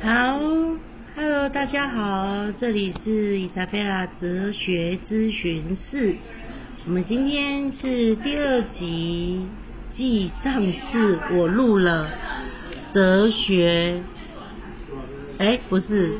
好，Hello，大家好，这里是伊莎贝拉哲学咨询室。我们今天是第二集，继上次我录了哲学，哎，不是，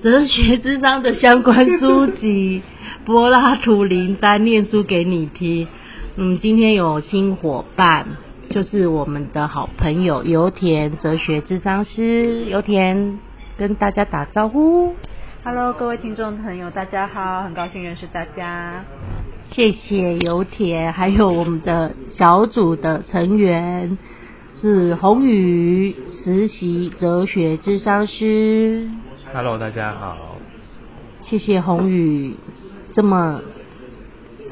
哲学之章的相关书籍，柏拉图林丹念书给你听。嗯，今天有新伙伴。就是我们的好朋友油田哲学智商师油田跟大家打招呼。Hello，各位听众朋友，大家好，很高兴认识大家。谢谢油田，还有我们的小组的成员是宏宇实习哲学智商师。Hello，大家好。谢谢宏宇这么。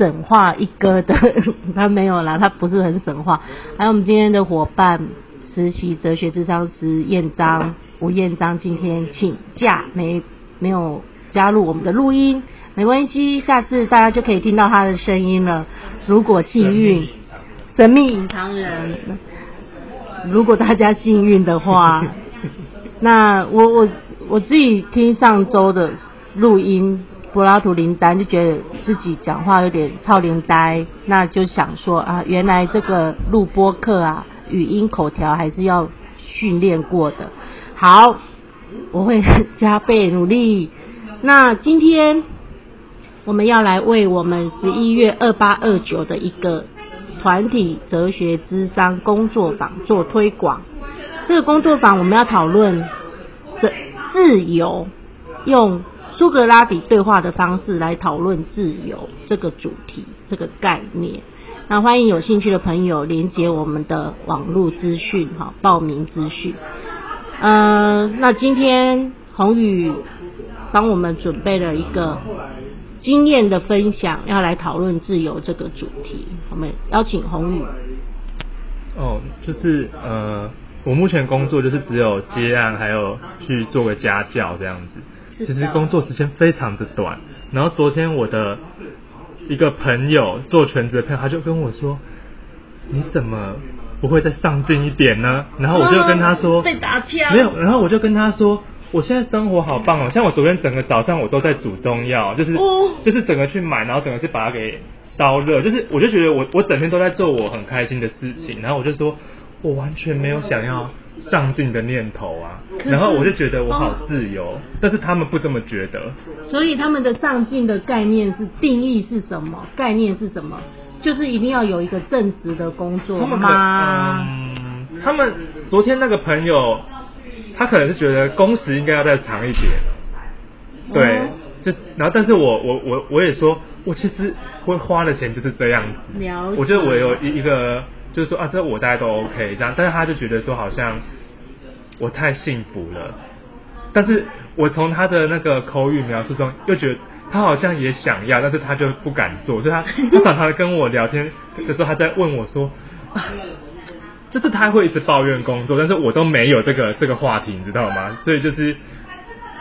神话一哥的，他没有啦，他不是很省话。还有我们今天的伙伴，实习哲学智商师燕章，吴燕章今天请假，没没有加入我们的录音，没关系，下次大家就可以听到他的声音了。如果幸运，神秘隐藏人，如果大家幸运的话，那我我我自己听上周的录音。柏拉图林丹就觉得自己讲话有点超灵呆，那就想说啊，原来这个录播课啊，语音口条还是要训练过的。好，我会加倍努力。那今天我们要来为我们十一月二八二九的一个团体哲学智商工作坊做推广。这个工作坊我们要讨论这自由用。苏格拉底对话的方式来讨论自由这个主题、这个概念。那欢迎有兴趣的朋友连接我们的网络资讯，哈，报名资讯。呃，那今天宏宇帮我们准备了一个经验的分享，要来讨论自由这个主题。我们邀请宏宇。哦，就是呃，我目前工作就是只有接案，还有去做个家教这样子。其实工作时间非常的短，然后昨天我的一个朋友做全职的朋友，他就跟我说：“你怎么不会再上进一点呢？”然后我就跟他说：“被打枪。”没有，然后我就跟他说：“我现在生活好棒哦，像我昨天整个早上我都在煮中药，就是就是整个去买，然后整个是把它给烧热，就是我就觉得我我整天都在做我很开心的事情，然后我就说我完全没有想要。”上进的念头啊，然后我就觉得我好自由，但是他们不这么觉得。所以他们的上进的概念是定义是什么？概念是什么？就是一定要有一个正直的工作吗？嗯，他们昨天那个朋友，他可能是觉得工时应该要再长一点。对，就然后，但是我我我我也说，我其实会花的钱就是这样子。了解。我觉得我有一一个。就是说啊，这我大家都 OK 这样，但是他就觉得说好像我太幸福了，但是我从他的那个口语描述中又觉得他好像也想要，但是他就不敢做，所以他他常常跟我聊天的时候，他在问我说，就是他会一直抱怨工作，但是我都没有这个这个话题，你知道吗？所以就是。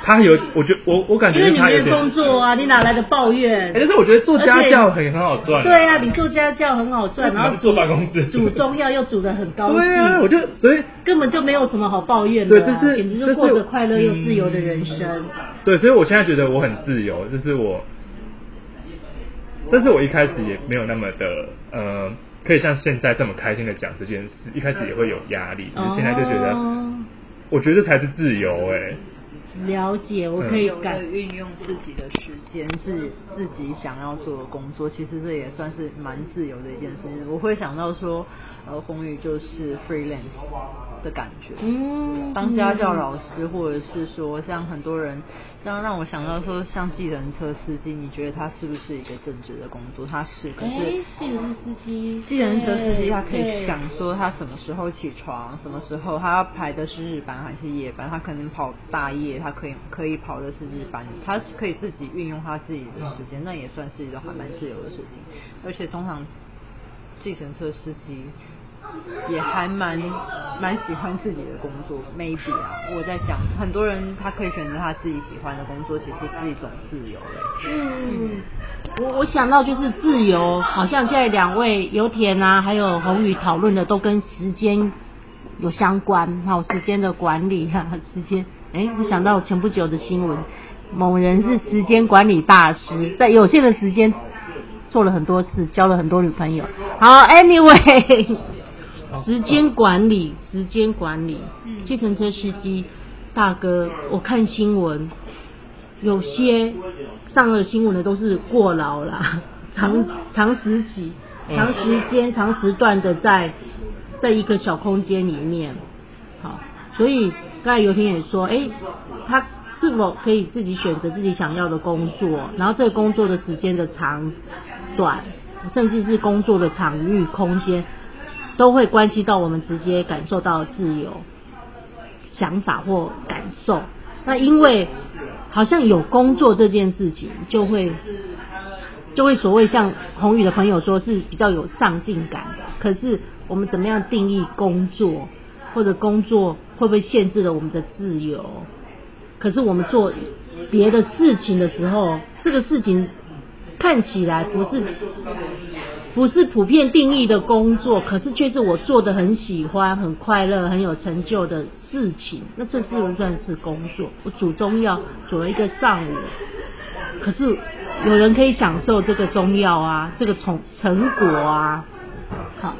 他有，我觉我我感觉他有点工作啊，你哪来的抱怨？但是我觉得做家教很很好赚。对啊，你做家教很好赚，然后做办公室煮中药又煮的很高兴。对啊，我就所以根本就没有什么好抱怨的，对，就是简直是过着快乐又自由的人生。对，所以我现在觉得我很自由，就是我，但是我一开始也没有那么的呃，可以像现在这么开心的讲这件事，一开始也会有压力，就是现在就觉得，我觉得才是自由哎。了解，我可以改运用自己的时间，自自己想要做的工作，其实这也算是蛮自由的一件事情。我会想到说，呃，红宇就是 freelance 的感觉，嗯，当家教老师，或者是说像很多人。这样让我想到说，像计程车司机，你觉得他是不是一个正职的工作？他是，可是计程车司机，计程车司机他可以想说他什么时候起床，什么时候他要排的是日班还是夜班，他可能跑大夜，他可以可以跑的是日班，他可以自己运用他自己的时间，那也算是一个还蛮自由的事情。而且通常计程车司机。也还蛮蛮喜欢自己的工作，maybe 啊，我在想，很多人他可以选择他自己喜欢的工作，其实是一种自由嘞。嗯，我我想到就是自由，好像现在两位油田啊，还有宏宇讨论的都跟时间有相关，还有时间的管理啊、时间。哎，我想到前不久的新闻，某人是时间管理大师，在有限的时间做了很多事，交了很多女朋友。好，anyway，时间管理，时间管理，计程车司机大哥，我看新闻。有些上了新闻的都是过劳啦，长长时期、长时间、长时段的在在一个小空间里面，好，所以刚才尤婷也说，哎，他是否可以自己选择自己想要的工作，然后这个工作的时间的长短，甚至是工作的场域、空间，都会关系到我们直接感受到自由想法或感受。那因为好像有工作这件事情，就会就会所谓像宏宇的朋友说是比较有上进感的。可是我们怎么样定义工作，或者工作会不会限制了我们的自由？可是我们做别的事情的时候，这个事情看起来不是不是普遍定义的工作，可是却是我做的很喜欢、很快乐、很有成就的事情。那这是不算是工作？我煮中药煮了一个上午，可是有人可以享受这个中药啊，这个成成果啊。好，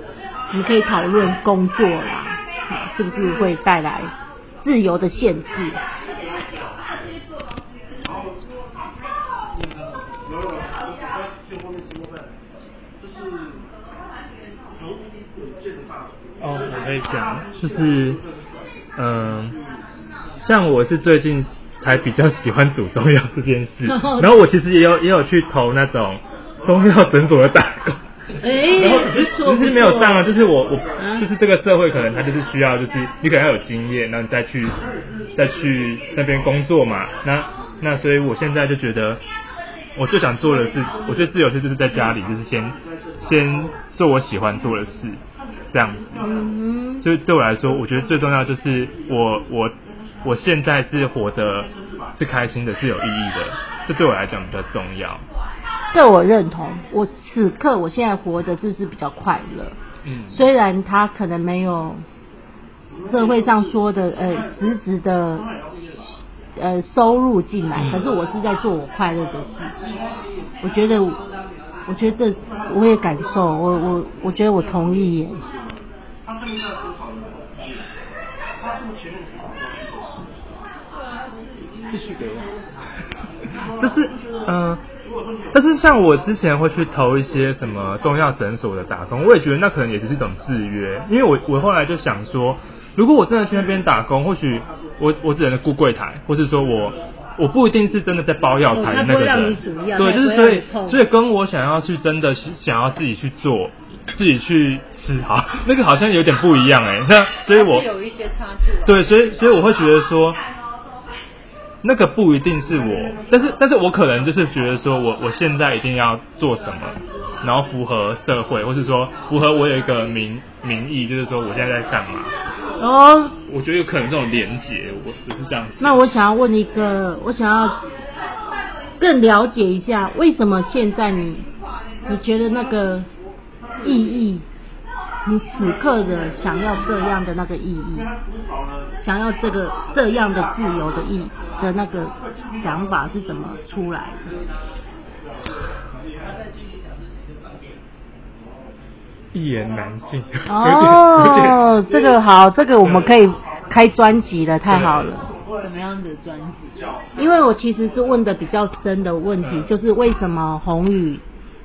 你可以讨论工作啦，是不是会带来自由的限制？哦，我可以讲，就是，嗯、像我是最近才比较喜欢煮中药这件事，然后我其实也有也有去投那种中药诊所的打工。哎、然后只不错是只是没有上啊，就是我我、啊就是这个社会可能他就是需要就是你可能要有经验，然后你再去再去那边工作嘛。那那所以我现在就觉得我最想做的是，我最自由是就是在家里就是先先做我喜欢做的事，这样子。嗯就对我来说，我觉得最重要就是我我我现在是活得是开心的，是有意义的，这对我来讲比较重要。这我认同。我此刻我现在活的就是比较快乐，嗯虽然他可能没有社会上说的呃实质的呃收入进来，嗯可是我是在做我快乐的事情。我觉得，我觉得这我也感受，我我我觉得我同意耶。继续给我。就是嗯、但是像我之前会去投一些什么中药诊所的打工，我也觉得那可能也是一种制约，因为我我后来就想说，如果我真的去那边打工，或许我我只能顾柜台，或是说我我不一定是真的在包药材的那个哦他不会让人你煮药，对，就是所以所以跟我想要去真的是想要自己去做，自己去吃，哈，那个好像有点不一样哎，那所以我有一些差距啊。对，所以所以我会觉得说，那个不一定是我，但是但是我可能就是觉得说我我现在一定要做什么，然后符合社会，或是说符合我有一个名名义，就是说我现在在干嘛。哦，我觉得有可能这种连结，我我是这样想。那我想要问一个，我想要更了解一下，为什么现在你你觉得那个意义，你此刻的想要这样的那个意义，想要这个这样的自由的意的那个想法是怎么出来的？一言难尽。哦，这个好，这个我们可以开专辑了，太好了。什么样的专辑？因为我其实是问的比较深的问题，就是为什么宏宇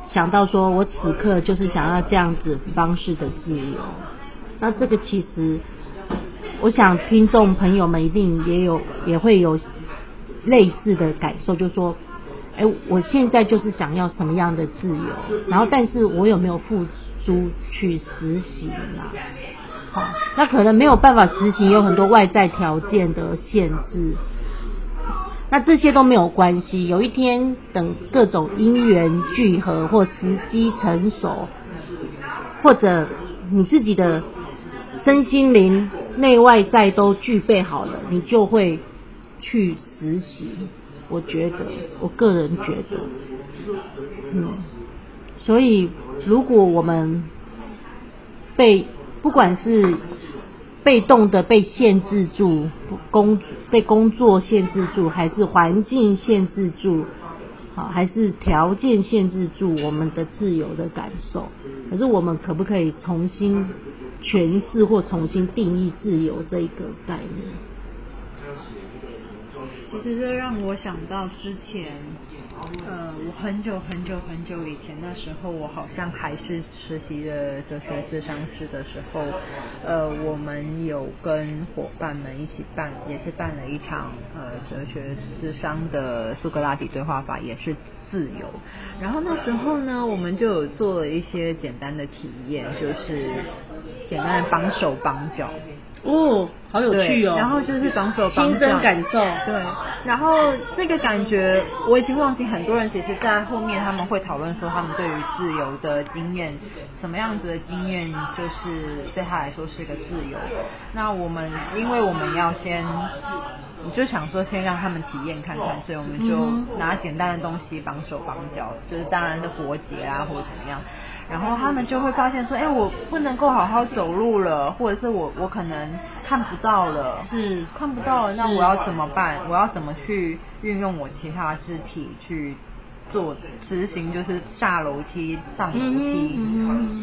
想到说我此刻就是想要这样子方式的自由？那这个其实，我想听众朋友们一定也有也会有类似的感受，就是说，哎，我现在就是想要什么样的自由，然后但是我有没有付诸去实习啦？好，那可能没有办法实行，有很多外在条件的限制。那这些都没有关系，有一天等各种因缘聚合或时机成熟，或者你自己的身心灵内外在都具备好了，你就会去实习。我觉得，我个人觉得，嗯，所以如果我们被不管是被动的被限制住工被工作限制住，还是环境限制住，好，还是条件限制住我们的自由的感受，可是我们可不可以重新诠释或重新定义自由这一个概念？其实这让我想到之前，呃，我很久很久很久以前，那时候我好像还是实习的哲学智商师的时候，呃，我们有跟伙伴们一起办，也是办了一场呃哲学智商的苏格拉底对话法，也是自由。然后那时候呢，我们就有做了一些简单的体验，就是简单的绑手绑脚。哦，好有趣哦！然后就是绑手绑脚，亲身感受。对，然后这个感觉我已经忘记，很多人其实，在后面他们会讨论说，他们对于自由的经验，什么样子的经验，就是对他来说是个自由。那我们，因为我们要先，我就想说，先让他们体验看看，所以我们就拿简单的东西绑手绑脚，就是当然的活结啊，或者怎么样。然后他们就会发现说，哎，我不能够好好走路了，或者是我我可能看不到了，是。看不到了，那我要怎么办？我要怎么去运用我其他肢体去做执行，就是下楼梯、上楼梯？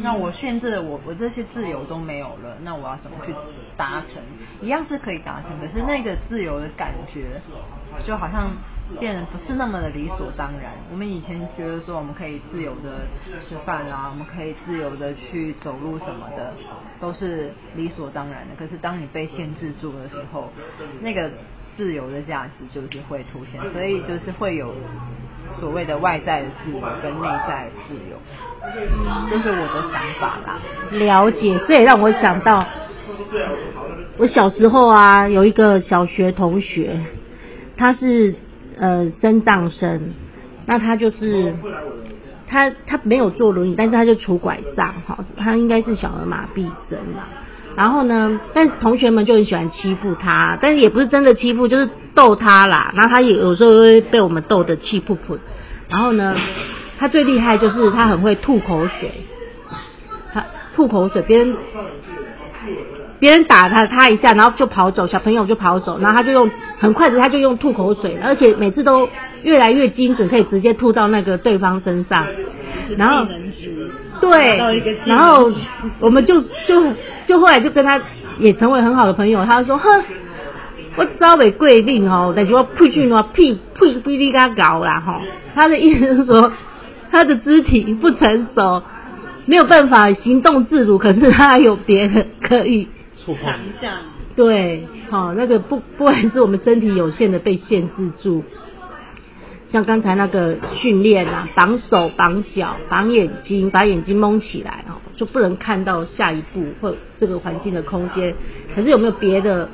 那我限制了我我这些自由都没有了，那我要怎么去达成？一样是可以达成，可是那个自由的感觉就好像。变得不是那么的理所当然。我们以前觉得说我们可以自由的吃饭啊，我们可以自由的去走路什么的，都是理所当然的。可是当你被限制住的时候，那个自由的价值就是会出现。所以就是会有所谓的外在的自由跟内在的自由，这是我的想法啦。了解，这也让我想到，我小时候啊，有一个小学同学，他是。呃，身障生，那他就是他他没有坐轮椅，但是他就拄拐杖哈，他应该是小儿麻痹生嘛。然后呢，但同学们就很喜欢欺负他，但是也不是真的欺负，就是逗他啦。然后他也有时候会被我们逗得气噗噗。然后呢，他最厉害就是他很会吐口水，他吐口水，别人。别人打他，他一下，然后就跑走，小朋友就跑走，然后他就用很快的，他就用吐口水，而且每次都越来越精准，可以直接吐到那个对方身上。然后对，然后我们就就就后来就跟他也成为很好的朋友。他说：“哼，我稍微贵定哦，但是我屁去喏屁屁屁你他搞啦哈。”他的意思是说，他的肢体不成熟，没有办法行动自如，可是他有别的可以。强项对，好，那个不不管是我们身体有限的被限制住，像刚才那个训练啊，绑手绑脚绑眼睛，把眼睛蒙起来哦，就不能看到下一步或这个环境的空间。可是有没有别的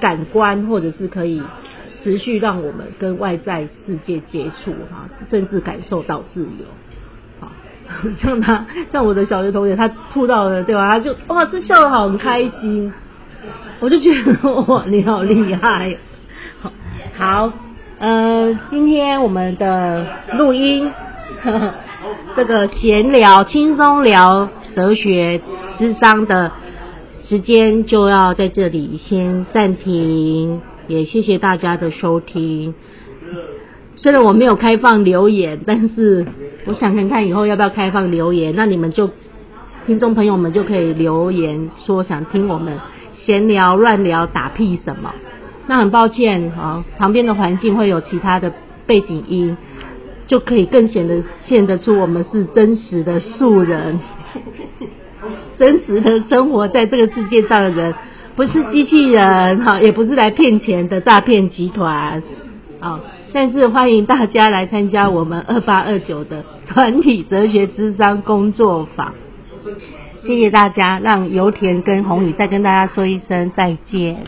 感官，或者是可以持续让我们跟外在世界接触哈，甚至感受到自由？像他，像我的小学同学，他吐到了，对吧？他就哇，这笑得好开心，我就觉得哇，你好厉害。好，好，呃，今天我们的录音，这个闲聊、轻松聊哲学、智商的时间就要在这里先暂停，也谢谢大家的收听。虽然我没有开放留言，但是我想看看以后要不要开放留言。那你们就听众朋友们就可以留言说想听我们闲聊、乱聊、打屁什么。那很抱歉啊，旁边的环境会有其他的背景音，就可以更显得现得出我们是真实的素人，真实的生活在这个世界上的人，不是机器人哈，也不是来骗钱的诈骗集团。啊。但是欢迎大家来参加我们二八二九的团体哲学智商工作坊，谢谢大家，让油田跟宏宇再跟大家说一声再见，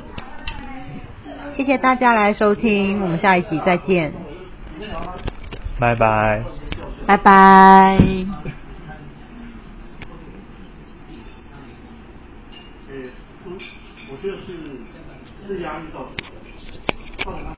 谢谢大家来收听，我们下一集再见，拜拜，拜拜。我觉得是是压力造成的。